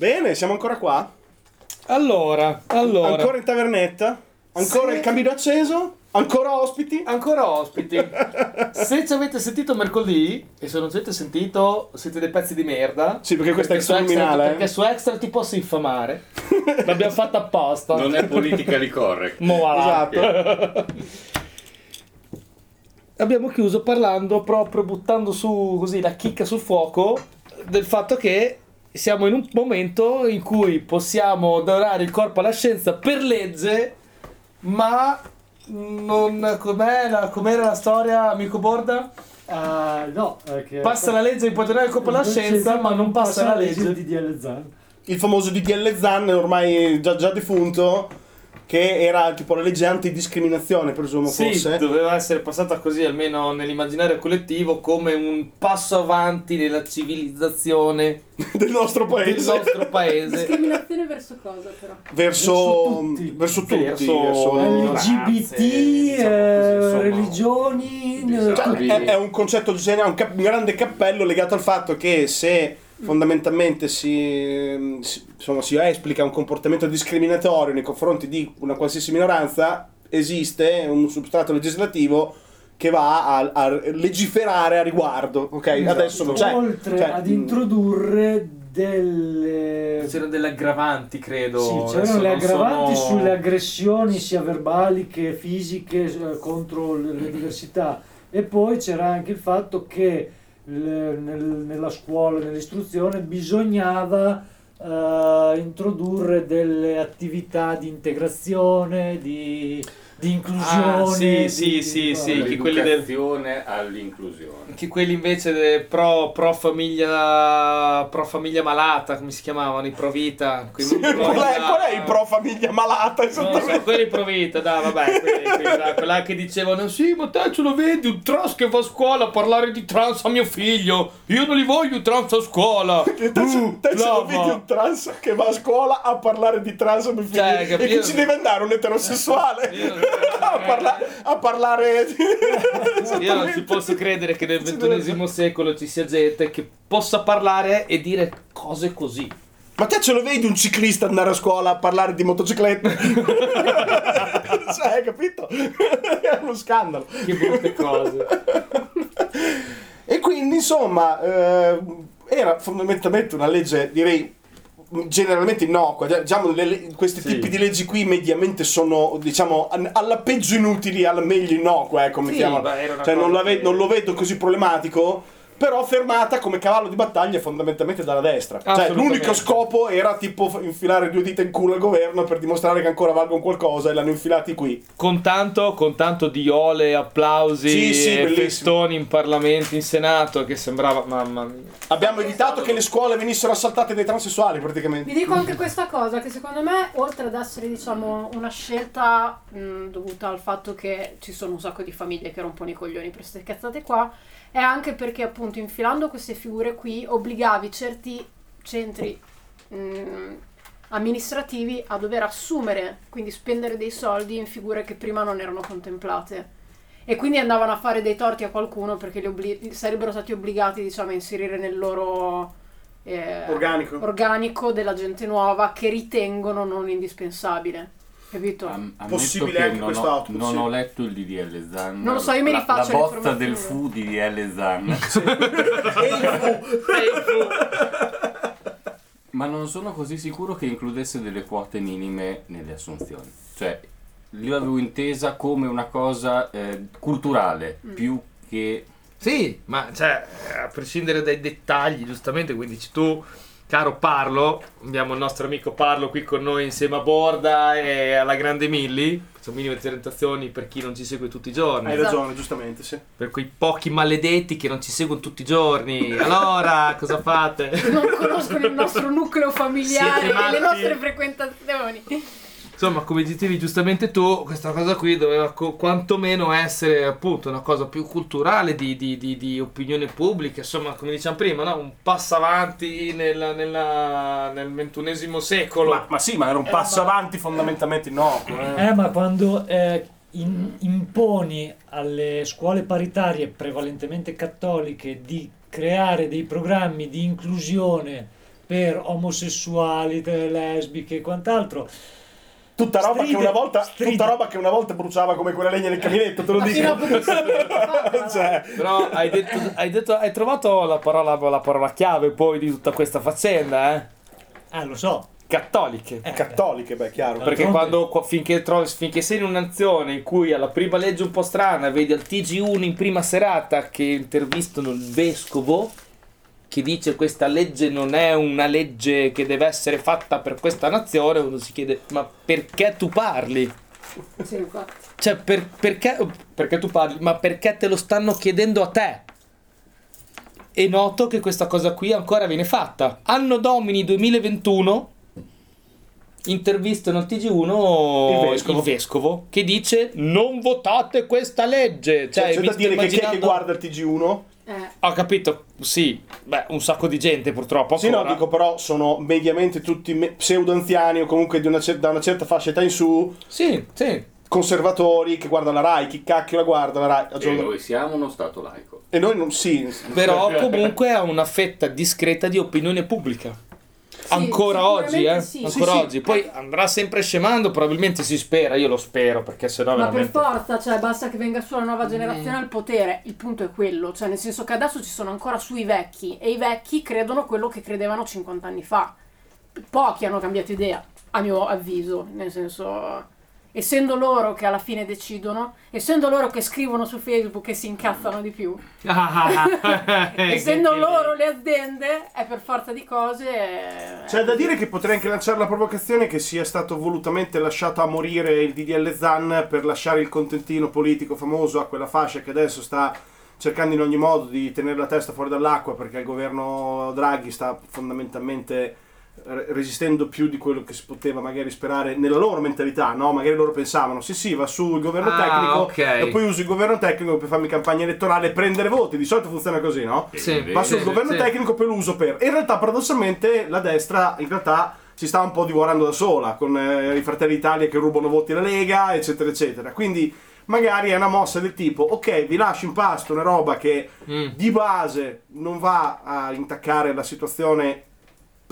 Bene, siamo ancora qua? Allora, allora. Ancora in tavernetta? Ancora Sì. il camino acceso? Ancora ospiti? Ancora ospiti. se ci avete sentito mercoledì, e se non ci avete sentito, siete dei pezzi di merda. Sì, perché questo è extraterminale, eh. Perché su Extra ti posso infamare. L'abbiamo fatta apposta. Non è politically correct. Mo. Esatto. Abbiamo chiuso parlando proprio buttando su così la chicca sul fuoco del fatto che siamo in un momento in cui possiamo donare il corpo alla scienza per legge, ma non com'è la, com'era la storia, amico Borda? Ah, no, che- Passa la legge di puoi donare il corpo alla scienza, ma non passa la legge. di DDL Zan. Il famoso DDL Zan, ormai già, già defunto, che era tipo la legge antidiscriminazione, presumo Sì, fosse. doveva essere passata così, almeno nell'immaginario collettivo, come un passo avanti nella civilizzazione del nostro del paese. nostro paese. Discriminazione verso cosa però? Verso, Verso verso tutti. tutti. Verso- verso- LGBT, diciamo eh, così, insomma. religioni, Disabili. Cioè, è, è un concetto genere, un, cap- un grande cappello legato al fatto che se fondamentalmente si, si- insomma, si esplica un comportamento discriminatorio nei confronti di una qualsiasi minoranza, esiste un substrato legislativo che va a, a legiferare a riguardo. Ok, Esatto. adesso non c'è. Oltre cioè, ad mh, introdurre delle C'erano delle aggravanti, credo. Sì, Adesso c'erano le aggravanti sono- sulle aggressioni sia verbali che fisiche eh, contro le, le diversità e poi c'era anche il fatto che nella scuola, nell'istruzione bisognava eh, introdurre delle attività di integrazione, di, di inclusione. Ah, sì, di- sì, di- sì, di- sì. che quelli del- all'inclusione. Che quelli invece de- pro, pro famiglia pro famiglia malata, come si chiamavano? I pro vita. sì, pro qual, è, qual è il pro famiglia malata? No, sono Esattamente. quelli pro vita, dai, vabbè, quelli, quelli là, quella che dicevano sì, ma te ce lo vedi un trans che va a scuola a parlare di trans a mio figlio, io non li voglio i trans a scuola. Te, Uh, te ce lo vedi un trans che va a scuola a parlare di trans a mio figlio Cioè, e che ci deve andare un eterosessuale Io a, parla- a parlare. Io non ci posso credere che nel ventunesimo secolo ci sia gente che possa parlare e dire cose così. Ma te ce lo vedi un ciclista andare a scuola a parlare di motociclette? cioè, hai capito? È uno scandalo. Che brutte cose. E quindi, insomma, eh, era fondamentalmente una legge, direi, generalmente innocua. Diciamo, le- questi Sì. tipi di leggi qui mediamente sono, diciamo, alla peggio inutili, alla meglio innocue, ecco, Sì, beh, Cioè, non, ve- che- non lo vedo così problematico. Però fermata come cavallo di battaglia fondamentalmente dalla destra. Cioè, l'unico scopo era tipo infilare due dita in culo al governo per dimostrare che ancora valgono qualcosa e l'hanno infilati qui. Con tanto, con tanto di ole, applausi Sì, sì, e festoni in Parlamento, in Senato, che sembrava, mamma mia. Abbiamo evitato che le scuole venissero assaltate dai transessuali praticamente. Vi dico anche questa cosa, che secondo me, oltre ad essere diciamo una scelta mh, dovuta al fatto che ci sono un sacco di famiglie che rompono i coglioni per queste cazzate qua, è anche perché appunto infilando queste figure qui obbligavi certi centri mh, amministrativi a dover assumere, quindi spendere dei soldi in figure che prima non erano contemplate. E quindi andavano a fare dei torti a qualcuno perché li obbli- sarebbero stati obbligati diciamo a inserire nel loro eh, Organico. organico della gente nuova che ritengono non indispensabile. Capito? Am- Possibile che anche non questo ho, output, non sì. ho letto il DDL Zan. Non lo so, io mi La- rifaccio La le bozza del fu DDL Zan. Ma non sono così sicuro che includesse delle quote minime nelle assunzioni. Cioè, io l'avevo intesa come una cosa eh, culturale, Mm. più che... Sì, ma cioè, a prescindere dai dettagli, giustamente, quindi dici tu, caro Parlo, abbiamo il nostro amico Parlo qui con noi insieme a Borda e alla grande Milli, facciamo minime presentazioni per chi non ci segue tutti i giorni, Hai Esatto. ragione, giustamente, sì. per quei pochi maledetti che non ci seguono tutti i giorni. Allora, cosa fate? Non conoscono il nostro nucleo familiare e le nostre frequentazioni. Insomma, come dicevi giustamente tu, questa cosa qui doveva co- quantomeno essere appunto una cosa più culturale di, di- di- di opinione pubblica, insomma, come diciamo prima, no? un passo avanti nella- nella- nel ventunesimo secolo. Ma, ma sì, ma era un passo avanti fondamentalmente innocuo. Eh. Eh, ma quando eh, in- imponi alle scuole paritarie prevalentemente cattoliche di creare dei programmi di inclusione per omosessuali, lesbiche e quant'altro. Tutta roba, che Stride- una volta, stride- tutta roba che una volta bruciava come quella legna nel caminetto, te lo dico. cioè, Però hai, detto, hai, detto- hai trovato la parola, la parola chiave poi di tutta questa faccenda, eh? Ah, lo so. Cattoliche. Eh, cattoliche, beh, chiaro. Perché quando qua- finché, trovi, finché sei in una nazione in cui alla prima legge un po' strana vedi al TG1 in prima serata che intervistano il vescovo che dice questa legge non è una legge che deve essere fatta per questa nazione, uno si chiede ma perché tu parli? Sì, infatti. Cioè per- perché, perché tu parli? Ma perché te lo stanno chiedendo a te? E noto che questa cosa qui ancora viene fatta. Anno Domini 2021 intervistano al TG1 Il vescovo. il vescovo che dice non votate questa legge. Cioè, Cioè, c'è da dire che chi è che immaginando- guarda il TG1? Eh, Ho capito, sì, beh, un sacco di gente purtroppo. Sì, no, ancora. dico però sono mediamente tutti me- pseudo anziani o comunque di una cer- da una certa fascia età in su, Sì, sì. conservatori che guardano la Rai, chi cacchio la guarda la Rai. a E noi siamo uno stato laico. E noi non, sì, Però comunque ha una fetta discreta di opinione pubblica. Ancora oggi, eh? sì. Ancora Sì, sì. oggi. Poi andrà sempre scemando, probabilmente si spera, io lo spero, perché sennò Ma per veramente... forza, cioè basta che venga su la nuova generazione al potere, il punto è quello, cioè nel senso che adesso ci sono ancora sui vecchi e i vecchi credono quello che credevano 50 anni fa. Pochi hanno cambiato idea, a mio avviso, nel senso essendo loro che alla fine decidono, essendo loro che scrivono su Facebook e si incazzano di più, essendo loro le aziende, è per forza di cose eh, C'è da dire che potrei anche lanciare la provocazione che sia stato volutamente lasciato a morire il DDL Zan per lasciare il contentino politico famoso a quella fascia che adesso sta cercando in ogni modo di tenere la testa fuori dall'acqua perché il governo Draghi sta fondamentalmente resistendo più di quello che si poteva magari sperare nella loro mentalità, no? Magari loro pensavano, sì sì, va su il governo Ah, tecnico ok. e poi uso il governo tecnico per farmi campagna elettorale e prendere voti, di solito funziona così, no? Sì, va sul sì, governo sì. tecnico poi lo uso per. E in realtà, paradossalmente, la destra in realtà si sta un po' divorando da sola, con eh, i fratelli d'Italia che rubano voti alla Lega, eccetera, eccetera. Quindi magari è una mossa del tipo, ok, vi lascio in pasto una roba che Mm. di base non va a intaccare la situazione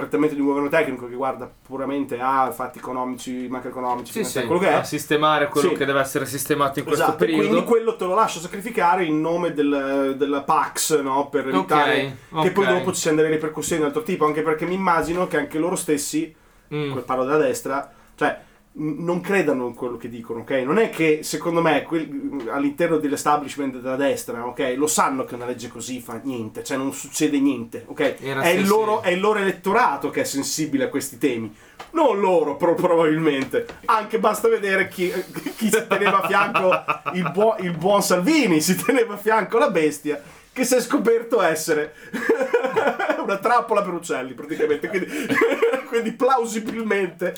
prettamente di un governo tecnico che guarda puramente a fatti economici, macroeconomici, Sì, sì, quello che è. a sistemare quello Sì. che deve essere sistemato in questo Esatto, periodo. quindi quello te lo lascio sacrificare in nome del, della Pax, no? Per evitare Ok, che poi ok. dopo ci siano delle ripercussioni di altro tipo, anche perché mi immagino che anche loro stessi, Mm. quel parlo della destra, cioè non credano in quello che dicono, ok? Non è che secondo me quel- all'interno dell'establishment della destra, ok? Lo sanno che una legge così fa niente, cioè non succede niente, ok? È il, loro, è il loro elettorato che è sensibile a questi temi. Non loro, pro- probabilmente. Anche basta vedere chi, chi si teneva a fianco il, buo- il buon Salvini, si teneva a fianco la bestia, che si è scoperto essere una trappola per uccelli, praticamente. Quindi, quindi plausibilmente.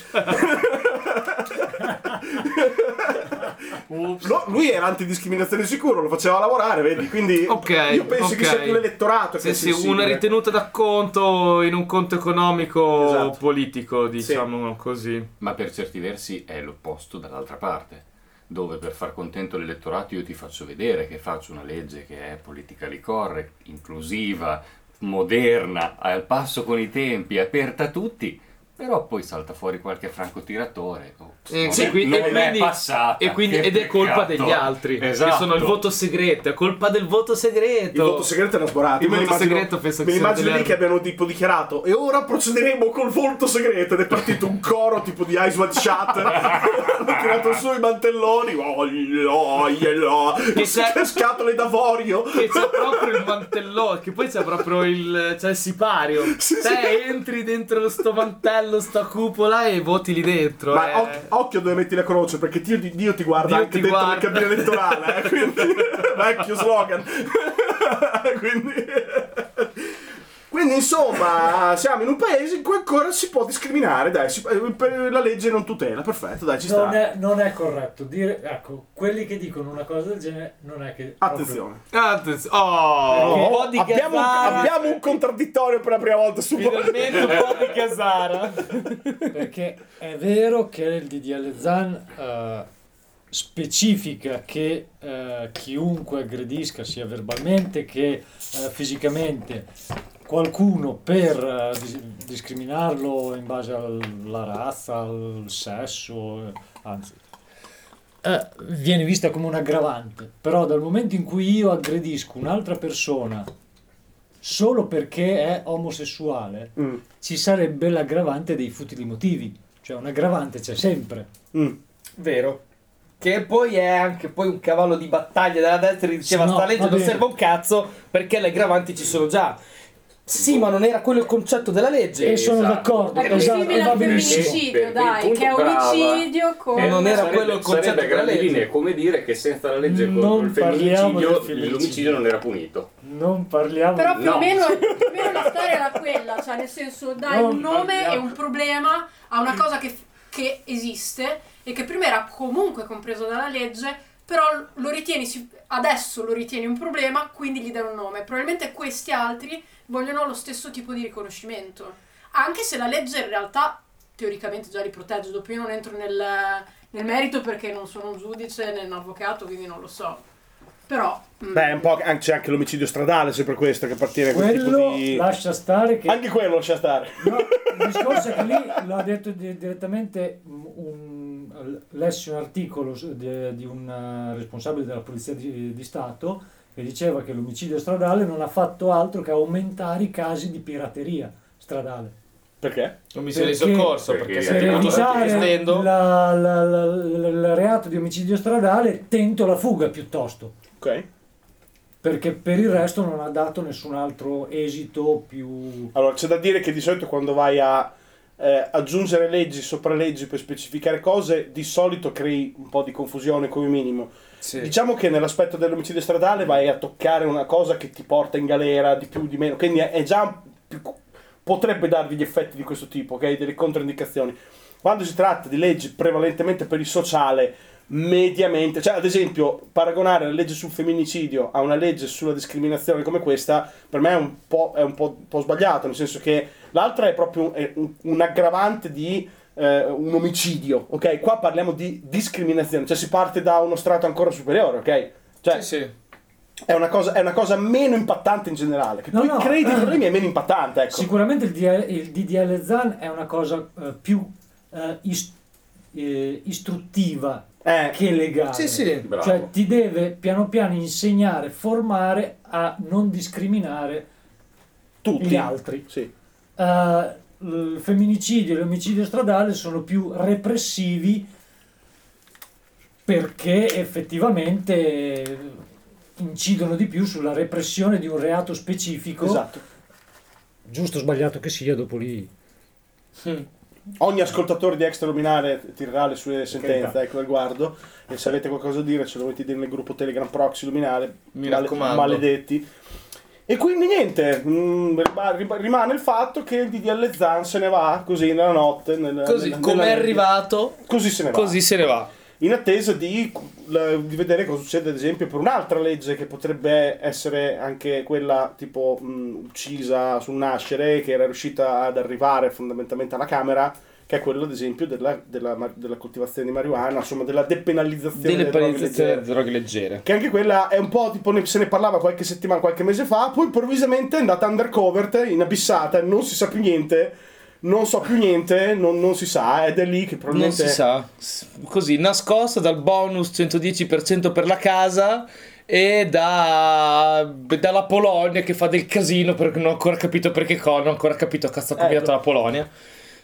Lo- lui era antidiscriminazione sicuro, lo faceva lavorare, vedi? Quindi Ok, io penso che ok. sia più l'elettorato che Sì, sì, una ritenuta d'acconto in un conto economico Esatto. politico, diciamo così. Ma per certi versi è l'opposto dall'altra parte, dove per far contento l'elettorato io ti faccio vedere che faccio una legge che è politically correct, inclusiva, moderna, al passo con i tempi, aperta a tutti, però poi salta fuori qualche francotiratore. Oh, Eh, non sì, è- qui- non e è quindi- passata, E quindi- ed è colpa degli altri, Esatto. che sono il voto segreto, è colpa del voto segreto. Il voto segreto è una sborata. Il voto l'immagino- segreto penso che l'immagino delle lì che abbiano tipo dichiarato e ora procederemo col voto segreto ed è partito un coro tipo di Ice White Shut hanno tirato su i mantelloni oh, oh, oh, Che c'è- scatole d'avorio Che c'è proprio il mantellone, che poi c'è proprio il, c'è il sipario. Sì, Te sì. entri dentro sto mantello, sta cupola e voti lì dentro. ma eh. occhio, occhio dove metti la croce perché Dio, Dio ti guarda Dio anche ti dentro guarda. la cabina elettorale eh, quindi vecchio slogan quindi quindi insomma siamo in un paese in cui ancora si può discriminare dai si- eh, per- la legge non tutela perfetto dai ci sta Non è, non è corretto dire, ecco, quelli che dicono una cosa del genere non è che... attenzione Attenzione. Oh, un po' di abbiamo, un, Casara. abbiamo un contraddittorio per la prima volta su Finalmente un po' di Casara. proprio- perché è vero che il DDL ZAN eh, specifica che eh, chiunque aggredisca sia verbalmente che eh, fisicamente qualcuno per eh, dis- discriminarlo in base alla razza, al sesso, eh, anzi, eh, viene vista come un aggravante. Però dal momento in cui io aggredisco un'altra persona solo perché è omosessuale, Mm. ci sarebbe l'aggravante dei futili motivi. Cioè un aggravante c'è sempre. Mm. Vero. Che poi è anche poi un cavallo di battaglia della destra che diceva no, sta legge non serve un cazzo perché le aggravanti ci sono già. Sì, ma non era quello il concetto della legge. E sono Esatto. d'accordo, È esatto, simile e al femminicidio, dai, che è omicidio con... Eh, non era sarebbe, quello il concetto della legge. linee come dire che senza la legge Non contro il parliamo del femminicidio femminicidio. l'omicidio non era punito. Non parliamo Però di... più, o No. meno, più o meno la storia era quella, cioè nel senso dai Non un nome parliamo. e un problema a una cosa che, che esiste e che prima era comunque compreso dalla legge, però lo ritieni, adesso lo ritieni un problema, quindi gli dai un nome. Probabilmente questi altri vogliono lo stesso tipo di riconoscimento, anche se la legge in realtà teoricamente già li protegge, dopo io non entro nel, nel merito perché non sono un giudice né un avvocato, quindi non lo so. Però... mm, Beh, un po' anche- c'è anche l'omicidio stradale, sempre questo, che appartiene a quel tipo Quello di... lascia stare che... Anche quello lascia stare. No, il discorso è che lì l'ha detto di- direttamente un, lessi un articolo di, di un eh, responsabile della polizia di, di Stato che diceva che l'omicidio stradale non ha fatto altro che aumentare i casi di pirateria stradale. Perché? Non mi sei di Perché- soccorso perché perché è se la- la- la- la- il reato di omicidio stradale tento la fuga piuttosto. Ok. Perché per il resto non ha dato nessun altro esito più... Allora, c'è da dire che di solito quando vai a eh, aggiungere leggi sopra leggi per specificare cose, di solito crei un po' di confusione come minimo. Diciamo che nell'aspetto dell'omicidio stradale vai a toccare una cosa che ti porta in galera di più o di meno, quindi è, è già più- potrebbe darvi gli effetti di questo tipo, ok? Delle controindicazioni. Quando si tratta di leggi prevalentemente per il sociale, mediamente, cioè ad esempio paragonare la legge sul femminicidio a una legge sulla discriminazione come questa, per me è un po', è un po', un po' sbagliato, nel senso che l'altra è proprio è un- un aggravante di eh, un omicidio, ok? Qua parliamo di discriminazione, cioè si parte da uno strato ancora superiore, ok? Cioè, Sì, sì. È, una cosa, è una cosa meno impattante in generale, che No, poi no. crei dei problemi è meno impattante, ecco. Sicuramente il, DL il DDL ZAN è una cosa eh, più eh, is- eh, istruttiva Eh, che legale. Sì, sì. Bravo. Cioè ti deve piano piano insegnare, formare a non discriminare tutti. gli altri. Sì. Eh, il femminicidio e l'omicidio stradale sono più repressivi perché effettivamente incidono di più sulla repressione di un reato specifico. Esatto. Giusto o sbagliato che sia, dopo lì. Ogni ascoltatore di Extra Luminare tirerà le sue sentenze, ecco, al guardo. E se avete qualcosa da dire, ce lo mettete dire nel gruppo Telegram Proxy Luminare. Mi Male- raccomando. Maledetti. E quindi niente, mm, rimane il fatto che il DDL Zan se ne va così nella notte. nel- Così come nella è arrivato, Così se ne va. così se ne va. In attesa di, di vedere cosa succede ad esempio per un'altra legge che potrebbe essere anche quella tipo mh, uccisa sul nascere che era riuscita ad arrivare fondamentalmente alla Camera che è quella ad esempio della, della della coltivazione di marijuana insomma della depenalizzazione Delle delle droghe leggere. droghe leggere. che anche quella è un po' tipo ne- se ne parlava qualche settimana, qualche mese fa, poi improvvisamente è andata undercover, inabissata, non si sa più niente, non so più niente, non, non si sa, ed è lì che Non probabilmente... si sa. Così, nascosta dal bonus 110% per la casa e da, dalla Polonia che fa del casino perché non ho ancora capito perché cosa, non ho ancora capito a cazzo ha combinato Ecco. la Polonia.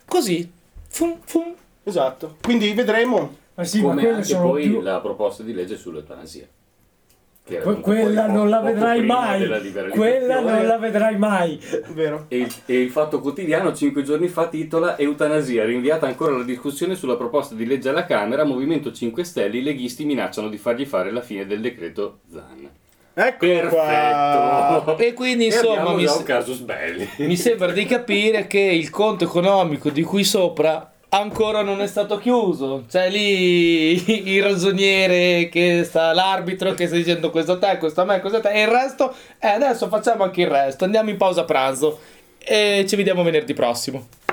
Così, fum, fum. Esatto, quindi vedremo. Ma sì, ma Come quelle anche sono poi più... la proposta di legge sull'eutanasia. Que- quella po- non la vedrai mai. Quella non la vedrai mai. Vero? E il, e il Fatto Quotidiano cinque giorni fa titola Eutanasia, rinviata ancora la discussione sulla proposta di legge alla Camera, Movimento 5 Stelle, i leghisti minacciano di fargli fare la fine del decreto Zan. Ecco Perfetto! qua. E quindi E insomma abbiamo mi, già s- un casus belli. mi sembra di capire che il conto economico di qui sopra ancora non è stato chiuso. C'è lì il ragioniere che sta, l'arbitro che sta dicendo questo a te, questo a me, questo a te, e il resto, e adesso facciamo anche il resto. Andiamo in pausa pranzo e ci vediamo venerdì prossimo.